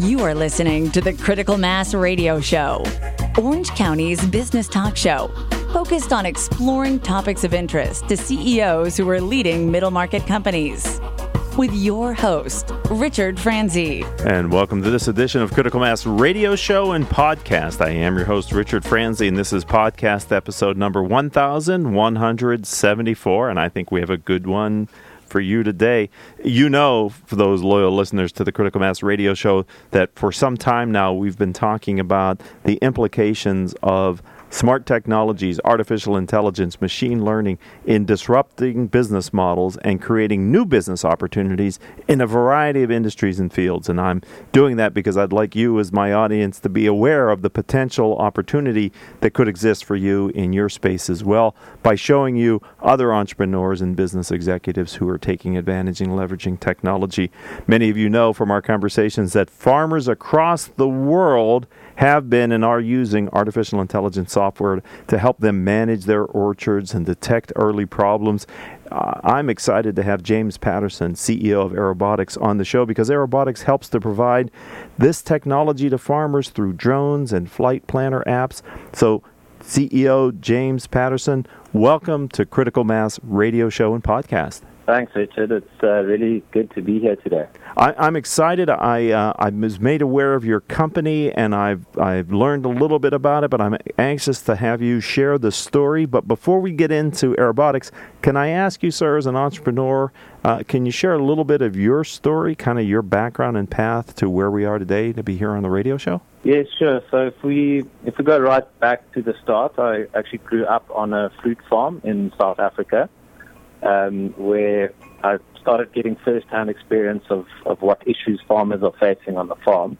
You are listening to the Critical Mass Radio Show, Orange County's business talk show, focused on exploring topics of interest to CEOs who are leading middle market companies. With your host, Richard Franzi. And welcome to this edition of Critical Mass Radio Show and Podcast. I am your host, Richard Franzi, and this is podcast episode number 1174. And I think we have a good one for you today. You know, for those loyal listeners to the Critical Mass radio show, that for some time now we've been talking about the implications of smart technologies, artificial intelligence, machine learning in disrupting business models and creating new business opportunities in a variety of industries and fields. And I'm doing that because I'd like you, as my audience, to be aware of the potential opportunity that could exist for you in your space as well by showing you other entrepreneurs and business executives who are taking advantage and leveraging technology. Many of you know from our conversations that farmers across the world have been and are using artificial intelligence software to help them manage their orchards and detect early problems. Uh, I'm excited to have James Paterson, CEO of Aerobotics, on the show because Aerobotics helps to provide this technology to farmers through drones and flight planner apps. So, CEO James Paterson, welcome to Critical Mass Radio Show and Podcast. Thanks, Richard. It's uh, really good to be here today. I, am excited. I uh, I was made aware of your company, and I've I've learned a little bit about it. But I'm anxious to have you share the story. But before we get into aerobotics, can I ask you, sir, as an entrepreneur, uh, can you share a little bit of your story, kind of your background and path to where we are today to be here on the radio show? Yeah, sure. So if we if we go right back to the start, I actually grew up on a fruit farm in South Africa um, where I started getting first-hand experience of, of what issues farmers are facing on the farm.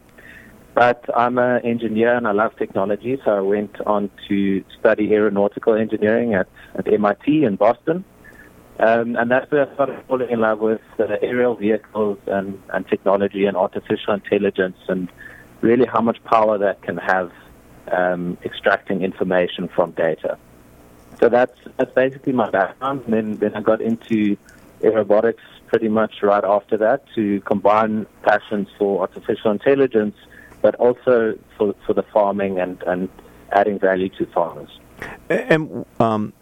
But I'm an engineer and I love technology, so I went on to study aeronautical engineering at, at MIT in Boston. Um, and that's where I started falling in love with uh, aerial vehicles and, and technology and artificial intelligence and really how much power that can have um, extracting information from data. So that's that's basically my background. And then then I got into aerobotics pretty much right after that to combine passions for artificial intelligence, but also for for the farming and and adding value to farmers. And um,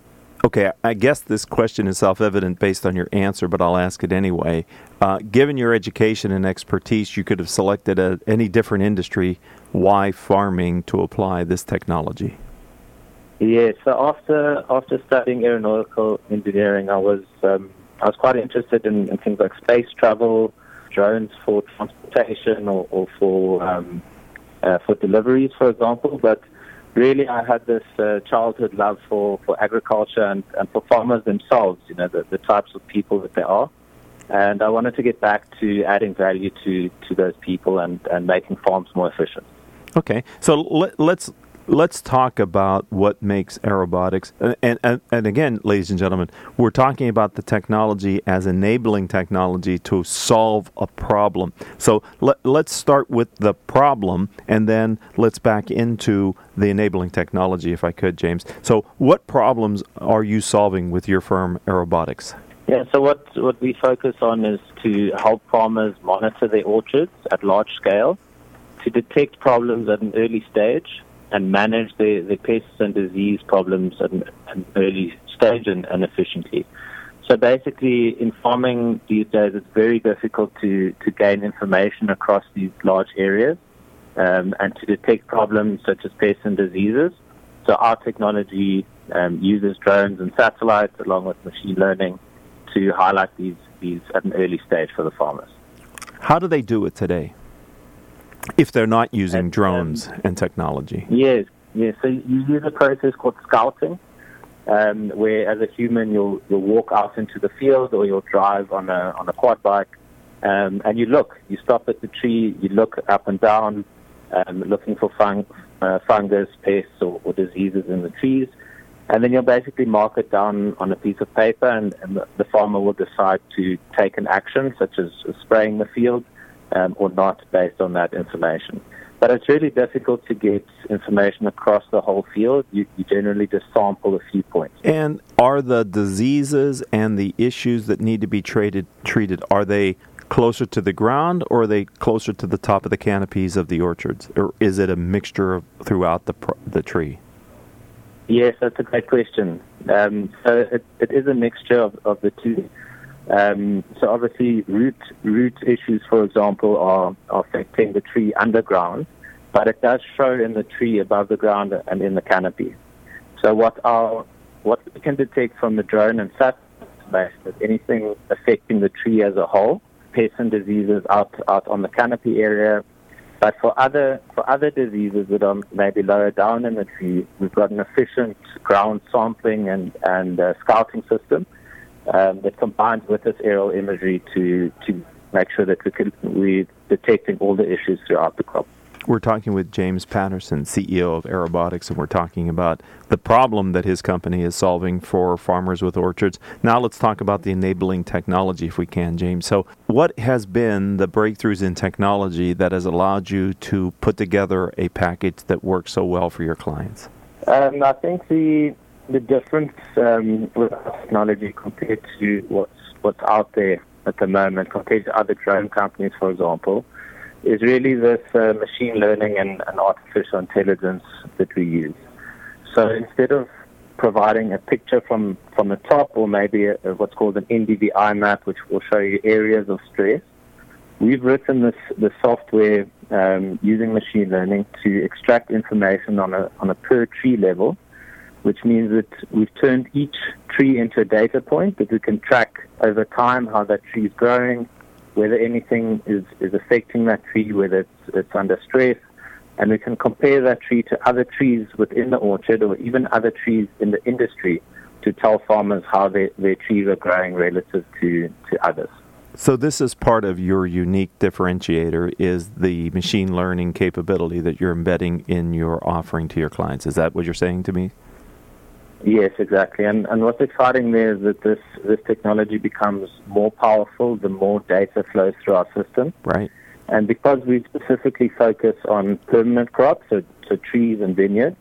okay, I guess this question is self-evident based on your answer, but I'll ask it anyway. Uh, given your education and expertise, you could have selected a, any different industry. Why farming to apply this technology? Yeah, so after after studying aeronautical engineering, I was um, I was quite interested in, in, things like space travel, drones for transportation or, or for um, uh, for deliveries, for example. But really, I had this uh, childhood love for, for agriculture and, and for farmers themselves. You know, the, the types of people that they are, and I wanted to get back to adding value to to those people and and making farms more efficient. Okay, so let, let's let's talk about what makes aerobotics. Uh, and, and, and again, ladies and gentlemen, we're talking about the technology as enabling technology to solve a problem. So let, let's start with the problem and then let's back into the enabling technology, if I could, James. So, what problems are you solving with your firm, Aerobotics? Yeah, so what, what we focus on is to help farmers monitor their orchards at large scale, to detect problems at an early stage, and manage their, their pests and disease problems at an, early stage and, and, efficiently. So basically, in farming these days, it's very difficult to, to gain information across these large areas um, and to detect problems such as pests and diseases. So our technology um, uses drones and satellites along with machine learning to highlight these, these at an early stage for the farmers. How do they do it today? If they're not using and, drones um, and technology. Yes, yes. So you use a process called scouting, um, where as a human you'll you'll walk out into the field or you'll drive on a on a quad bike, um, and you look. You stop at the tree. You look up and down, um, looking for fung, uh, fungus, pests, or, or, diseases in the trees. And then you'll basically mark it down on a piece of paper, and, and the, the farmer will decide to take an action, such as spraying the field um, or not based on that information. But it's really difficult to get information across the whole field. You, you, generally just sample a few points. And are the diseases and the issues that need to be treated treated are they closer to the ground or are they closer to the top of the canopies of the orchards? Or is it a mixture of, throughout the, the tree? Yes, that's a great question. Um, so it, it is a mixture of, of the two. Um, so obviously, root root issues, for example, are, affecting the tree underground, but it does show in the tree above the ground and in the canopy. So what our what we can detect from the drone and satellite is anything affecting the tree as a whole, pests and diseases out out on the canopy area. But for other for other diseases that are maybe lower down in the tree, we've got an efficient ground sampling and and uh, scouting system um, that combines with this aerial imagery to to make sure that we can, we're detecting all the issues throughout the crop. We're talking with James Paterson, CEO of Aerobotics, and we're talking about the problem that his company is solving for farmers with orchards. Now let's talk about the enabling technology, if we can, James. So, what has been the breakthroughs in technology that has allowed you to put together a package that works so well for your clients? Um, I think the the difference um, with technology compared to what's what's out there at the moment, compared to other drone companies, for example, is really this uh, machine learning and, and artificial intelligence that we use. So instead of providing a picture from, from the top or maybe a, a, what's called an NDVI map, which will show you areas of stress, we've written this the software um, using machine learning to extract information on a on a per tree level which means that we've turned each tree into a data point that we can track over time how that tree is growing, whether anything is, is affecting that tree, whether it's, it's under stress, and we can compare that tree to other trees within the orchard or even other trees in the industry to tell farmers how they, their trees are growing relative to, to others. So this is part of your unique differentiator is the machine learning capability that you're embedding in your offering to your clients. Is that what you're saying to me? Yes, exactly. And, and what's exciting there is that this, this technology becomes more powerful the more data flows through our system. Right. And because we specifically focus on permanent crops, so, so trees and vineyards,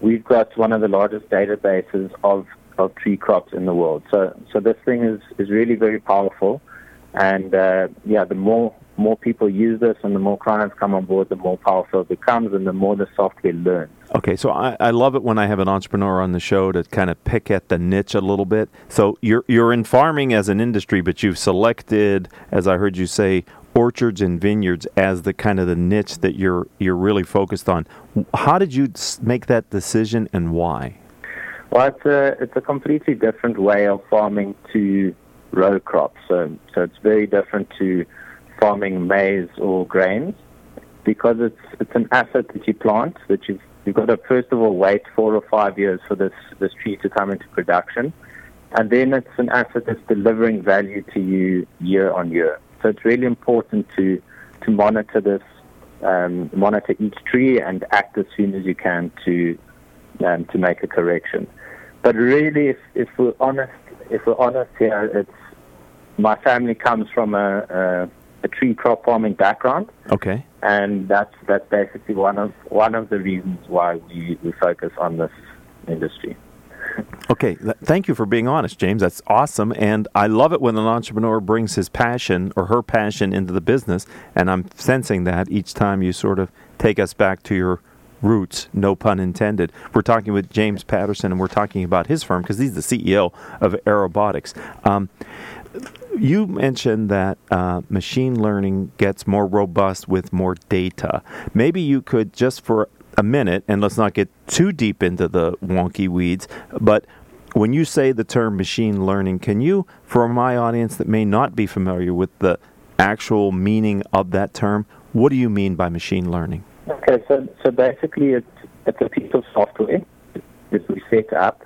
we've got one of the largest databases of, of tree crops in the world. So, so this thing is, is really very powerful. And uh, yeah, the more more people use this and the more clients come on board, the more powerful it becomes and the more the software learns. Okay, so I, I love it when I have an entrepreneur on the show to kind of pick at the niche a little bit. So you're you're in farming as an industry, but you've selected, as I heard you say, orchards and vineyards as the kind of the niche that you're you're really focused on. How did you make that decision and why? Well, it's a it's a completely different way of farming to row crops. So so it's very different to farming maize or grains because it's it's an asset that you plant that you've you've got to first of all wait four or five years for this this tree to come into production, and then it's an asset that's delivering value to you year on year. So it's really important to to monitor this, um, monitor each tree, and act as soon as you can to um, to make a correction. But really, if if we're honest, if we're honest here, it's my family comes from a, a a tree crop farming background. Okay. And that's that's basically one of one of the reasons why we, we focus on this industry. Okay, thank you for being honest, James. That's awesome, and I love it when an entrepreneur brings his passion or her passion into the business. And I'm sensing that each time you sort of take us back to your roots, no pun intended. We're talking with James Paterson, and we're talking about his firm because he's the CEO of Aerobotics. Um, you mentioned that uh, machine learning gets more robust with more data. Maybe you could just for a minute, and let's not get too deep into the wonky weeds, but when you say the term machine learning, can you, for my audience that may not be familiar with the actual meaning of that term, what do you mean by machine learning? Okay, so, so basically it's, it's a piece of software that we set up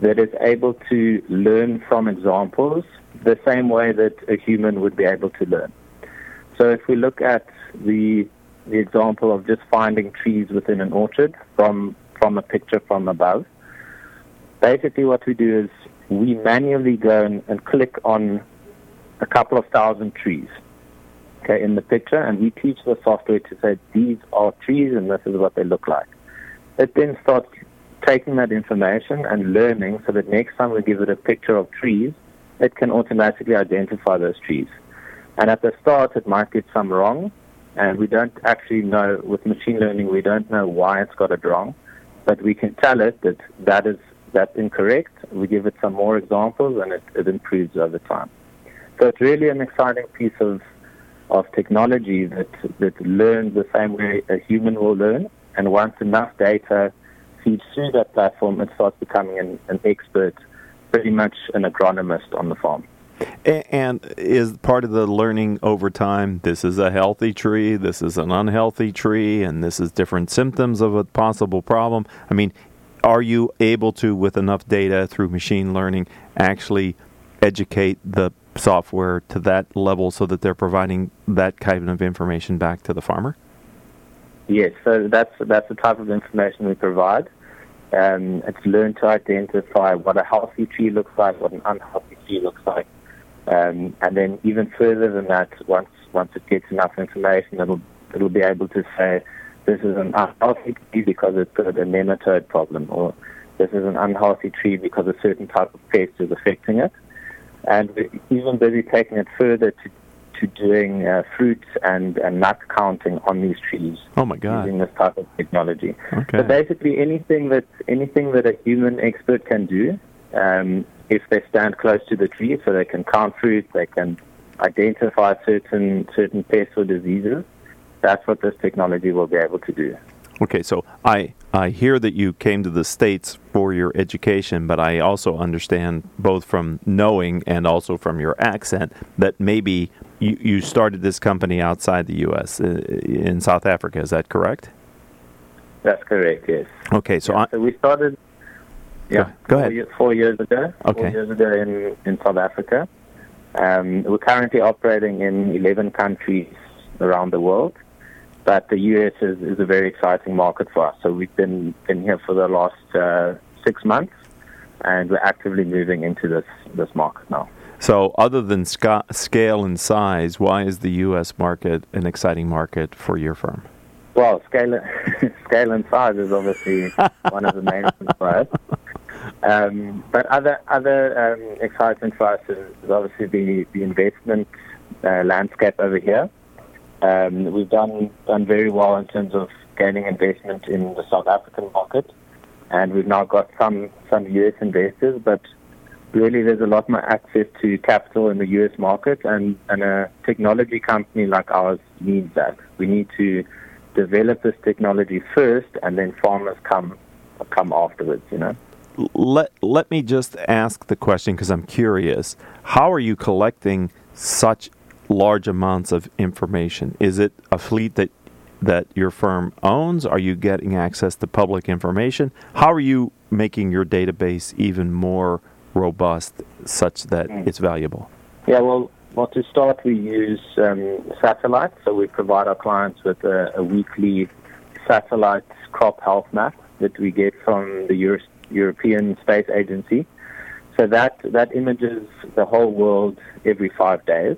that is able to learn from examples the same way that a human would be able to learn. So if we look at the the example of just finding trees within an orchard from from a picture from above, basically what we do is we manually go and, and click on a couple of thousand trees okay, in the picture, and we teach the software to say these are trees and this is what they look like. It then starts taking that information and learning so that next time we give it a picture of trees, it can automatically identify those trees. And at the start, it might get some wrong, and we don't actually know, with machine learning, we don't know why it's got it wrong, but we can tell it that that is that's incorrect. We give it some more examples, and it, it improves over time. So it's really an exciting piece of of technology that that learns the same way a human will learn, and once enough data feeds through that platform, it starts becoming an, an expert, pretty much an agronomist on the farm. And is part of the learning over time, this is a healthy tree, this is an unhealthy tree, and this is different symptoms of a possible problem? I mean, are you able to, with enough data through machine learning, actually educate the software to that level so that they're providing that kind of information back to the farmer? Yes, so that's that's the type of information we provide. Um, it's learned to identify what a healthy tree looks like, what an unhealthy tree looks like, um, and then even further than that, once once it gets enough information, it'll it'll be able to say this is an unhealthy tree because it's got a nematode problem, or this is an unhealthy tree because a certain type of pest is affecting it. And we're even busy taking it further to to doing uh, fruit and, and nut counting on these trees. Oh my God! Using this type of technology. Okay. So basically, anything that anything that a human expert can do, um, if they stand close to the tree, so they can count fruit, they can identify certain certain pests or diseases. That's what this technology will be able to do. Okay, so I I hear that you came to the states for your education, but I also understand both from knowing and also from your accent that maybe you, you started this company outside the U.S. Uh, in South Africa. Is that correct? That's correct. Yes. Okay, so yeah, I, so we started. Yeah, go ahead. Four, years, four years ago. Okay. Four years ago in in South Africa. Um, we're currently operating in 11 countries around the world but the US is, is a very exciting market for us. So we've been been here for the last uh, six months, and we're actively moving into this this market now. So, other than sca- scale and size, why is the U.S. market an exciting market for your firm? Well, scale scale and size is obviously one of the main ones for us. Um, but other other um, excitement for us is, is obviously the the investment uh, landscape over here. Um, we've done done very well in terms of gaining investment in the South African market, and we've now got some some US investors. But really, there's a lot more access to capital in the US market, and and a technology company like ours needs that. We need to develop this technology first, and then farmers come come afterwards. You know. Let let me just ask the question because I'm curious. How are you collecting such large amounts of information? Is it a fleet that that your firm owns? Are you getting access to public information? How are you making your database even more robust such that mm. it's valuable? Yeah, well, well, to start, we use um, satellites. So we provide our clients with a, a, weekly satellite crop health map that we get from the Euro- European Space Agency. So that, that images the whole world every five days.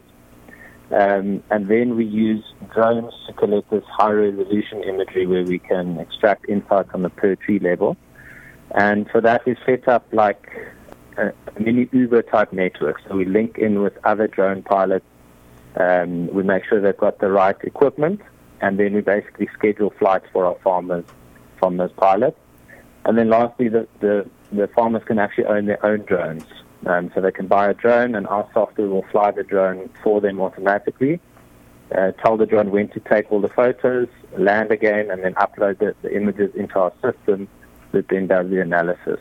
Um, and then we use drones to collect this high resolution imagery where we can extract insights on the per tree level. And for that, we set up like a, mini Uber type network. So we link in with other drone pilots. Um, we make sure they've got the right equipment. And then we basically schedule flights for our farmers from those pilots. And then lastly, the, the, the farmers can actually own their own drones. Um, so they can buy a drone, and our software will fly the drone for them automatically. Uh, tell the drone when to take all the photos, land again, and then upload the, the images into our system that then does the analysis.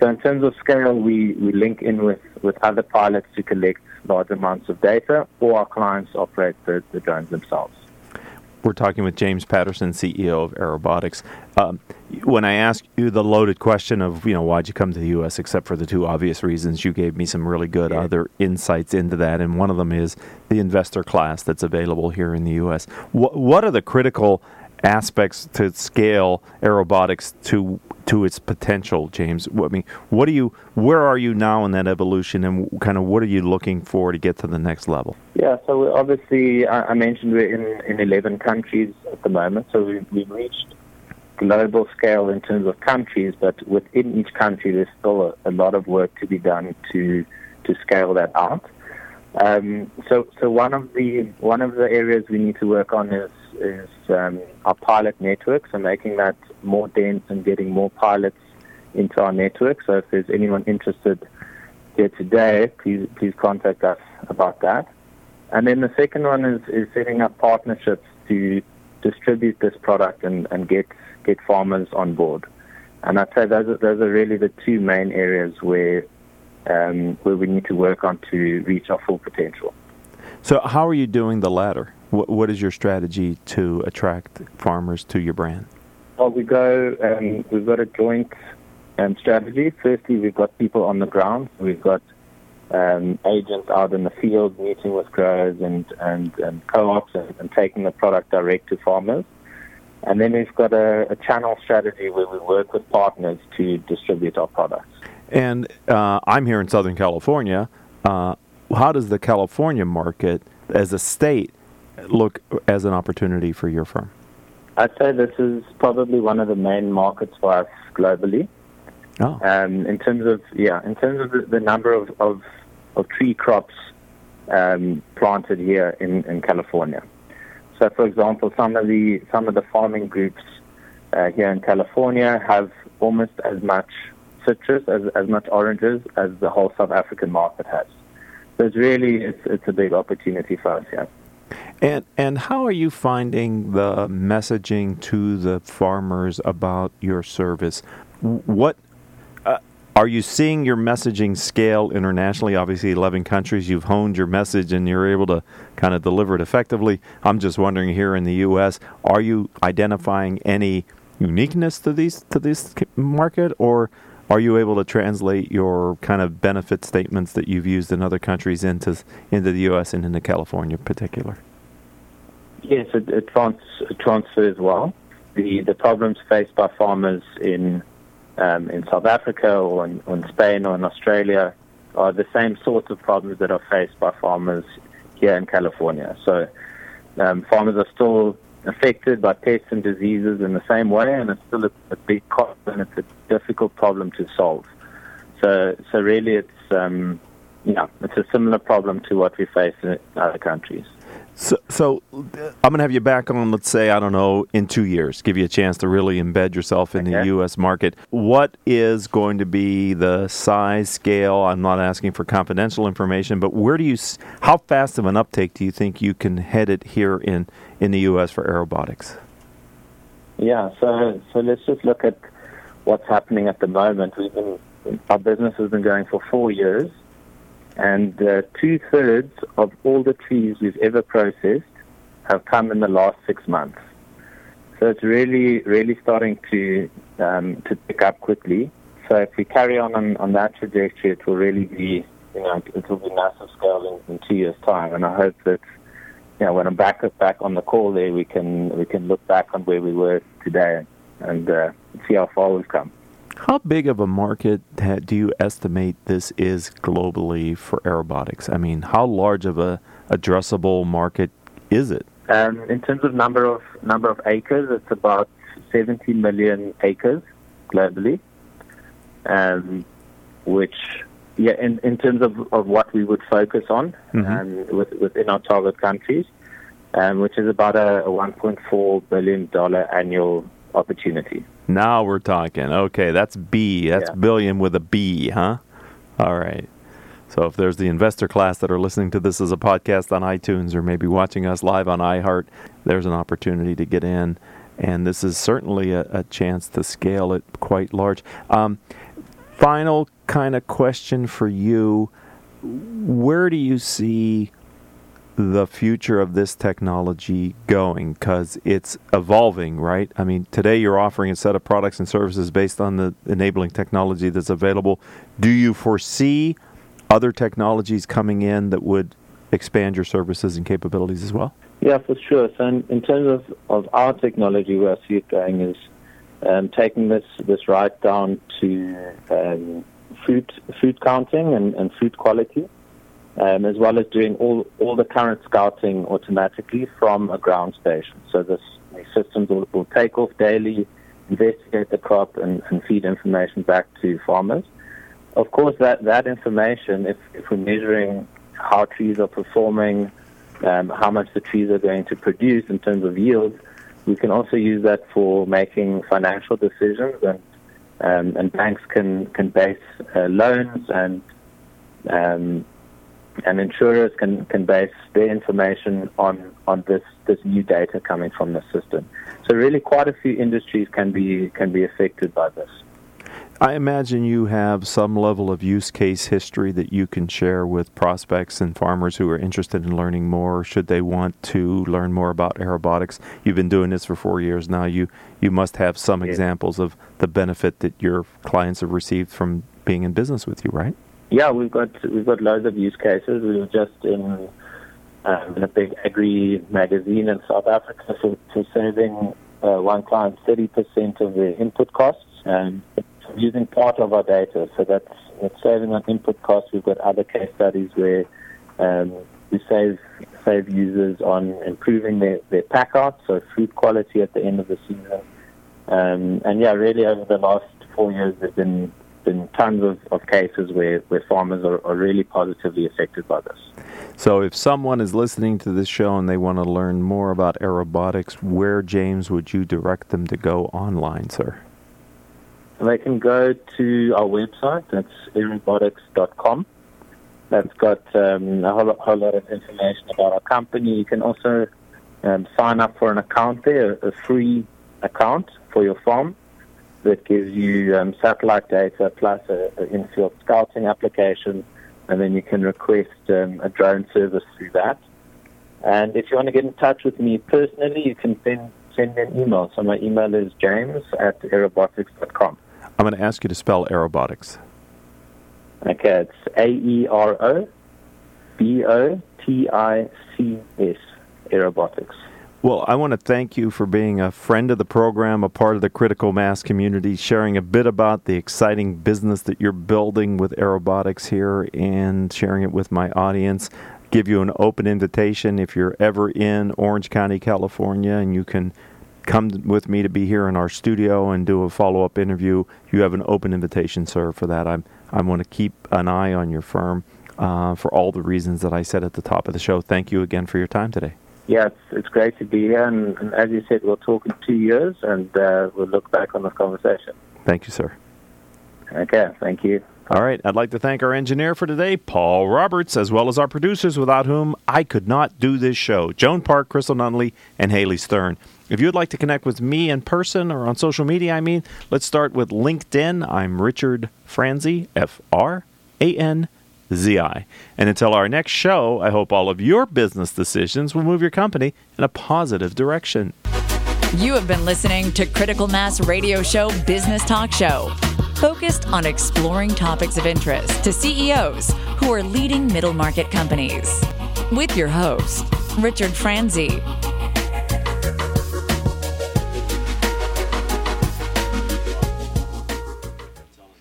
So in terms of scale, we, we link in with, with other pilots to collect large amounts of data, or our clients operate the, the drones themselves. We're talking with James Paterson, CEO of Aerobotics. Um, when I asked you the loaded question of, you know, why'd you come to the U.S., except for the two obvious reasons, you gave me some really good yeah. other insights into that. And one of them is the investor class that's available here in the U.S. What, what are the critical aspects to scale aerobotics to to its potential, James? I mean, what do you? Where are you now in that evolution, and kind of what are you looking for to get to the next level? Yeah, so obviously, I mentioned we're in in eleven countries at the moment, so we've, we've reached global scale in terms of countries, but within each country, there's still a, a lot of work to be done to to scale that out. Um, so, so one of the one of the areas we need to work on is is um, our pilot network, so making that more dense and getting more pilots into our network. So, if there's anyone interested here today, please please contact us about that. And then the second one is, is setting up partnerships to distribute this product and, and get get farmers on board. And I'd say those are, those are really the two main areas where um, where we need to work on to reach our full potential. So, how are you doing the latter? What, what is your strategy to attract farmers to your brand? Well, we go. Um, we've got a joint um, strategy. Firstly, we've got people on the ground. We've got um, agents out in the field meeting with growers and, and, and co-ops and, and, taking the product direct to farmers. And then we've got a, a, channel strategy where we work with partners to distribute our products. And uh, I'm here in Southern California. Uh, how does the California market as a state look as an opportunity for your firm? I'd say this is probably one of the main markets for us globally. Oh. Um, in terms of yeah, in terms of the, the number of, of, of tree crops um, planted here in, in California. So, for example, some of the some of the farming groups uh, here in California have almost as much citrus, as as much oranges as the whole South African market has. So it's really it's it's a big opportunity for us here. And and how are you finding the messaging to the farmers about your service? What uh, are you seeing your messaging scale internationally? Obviously, 11 countries, you've honed your message and you're able to kind of deliver it effectively. I'm just wondering here in the U.S., are you identifying any uniqueness to these to this market, or are you able to translate your kind of benefit statements that you've used in other countries into into the U.S. and into California in particular? Yes, it, it, trans, transfers well. The the problems faced by farmers in um, in South Africa or in, or in Spain or in Australia are the same sorts of problems that are faced by farmers here in California. So um, farmers are still affected by pests and diseases in the same way, and it's still a, a big cost and it's a difficult problem to solve. So, so really, it's um, yeah, it's a similar problem to what we face in other countries. So, so I'm going to have you back on, let's say, I don't know, in two years, give you a chance to really embed yourself in okay. the U.S. market. What is going to be the size, scale? I'm not asking for confidential information, but where do you, how fast of an uptake do you think you can head it here in, in the U.S. for aerobotics? Yeah, so, so let's just look at what's happening at the moment. We've been, our business has been going for four years and uh, two thirds of all the trees we've ever processed have come in the last six months. So it's really, really starting to um, to pick up quickly. So if we carry on, on on that trajectory, it will really be, you know, it will be massive scale in, in two years' time. And I hope that, you know, when I'm back back on the call there, we can we can look back on where we were today and uh, see how far we've come. How big of a market do you estimate this is globally for aerobotics? I mean, how large of a addressable market is it? Um, in terms of number of number of acres, it's about 70 million acres globally, um, which yeah, in, in terms of, of what we would focus on mm-hmm. um, with, within our target countries, um, which is about a, a 1.4 billion dollar annual opportunity. Now we're talking. Okay, that's B. That's yeah. billion with a B, huh? All right. So if there's the investor class that are listening to this as a podcast on iTunes or maybe watching us live on iHeart, there's an opportunity to get in. And this is certainly a, a chance to scale it quite large. Um, final kind of question for you Where do you see the future of this technology going because it's evolving, right? I mean, today you're offering a set of products and services based on the enabling technology that's available. Do you foresee other technologies coming in that would expand your services and capabilities as well? Yeah, for sure. So, in, in terms of, of our technology, where I see it going is um, taking this this right down to um, food food counting and, and food quality um, as well as doing all, all the current scouting automatically from a ground station. So this, these systems will, will take off daily, investigate the crop, and, and feed information back to farmers. Of course, that, that information, if, if we're measuring how trees are performing, um, how much the trees are going to produce in terms of yield. We can also use that for making financial decisions, and um, and banks can can base uh, loans and um, and insurers can, can base their information on, on this, this new data coming from the system. So really quite a few industries can be can be affected by this. I imagine you have some level of use case history that you can share with prospects and farmers who are interested in learning more. Should they want to learn more about aerobotics, you've been doing this for four years now. You you must have some yeah. examples of the benefit that your clients have received from being in business with you, right? Yeah, we've got we've got loads of use cases. We were just in, um, in a big agri magazine in South Africa for, for saving uh, one client 30% of their input costs and using part of our data. So that's, saving on input costs. We've got other case studies where um, we save save users on improving their, their pack out, so food quality at the end of the season. Um, and yeah, really over the last four years, there's been been tons of, of cases where, where farmers are, are really positively affected by this. So, if someone is listening to this show and they want to learn more about aerobotics, where, James, would you direct them to go online, sir? They can go to our website, that's aerobotics.com. That's got um, a whole, whole, lot of information about our company. You can also um, sign up for an account there, a free account for your farm that gives you um, satellite data plus an in-field scouting application, and then you can request um, a drone service through that. And if you want to get in touch with me personally, you can send, send me an email. So my email is james at aerobotics.com. I'm going to ask you to spell aerobotics. Okay, it's A E R O B O T I C S, aerobotics. Well, I want to thank you for being a friend of the program, a part of the critical mass community, sharing a bit about the exciting business that you're building with aerobotics here and sharing it with my audience. Give you an open invitation if you're ever in Orange County, California, and you can come with me to be here in our studio and do a follow up interview. You have an open invitation, sir, for that. I'm, I want to keep an eye on your firm uh, for all the reasons that I said at the top of the show. Thank you again for your time today yeah, it's, it's great to be here. And, and, as you said, we'll talk in two years and uh, we'll look back on this conversation. Thank you, sir. Okay, thank you. All right, I'd like to thank our engineer for today, Paul Roberts, as well as our producers without whom I could not do this show Joan Park, Crystal Nunley, and Haley Stern. If you'd like to connect with me in person or on social media, I mean, let's start with LinkedIn. I'm Richard Franzi, F R A N ZI. And until our next show, I hope all of your business decisions will move your company in a positive direction. You have been listening to Critical Mass Radio Show Business Talk Show, focused on exploring topics of interest to CEOs who are leading middle market companies. With your host, Richard Franzi.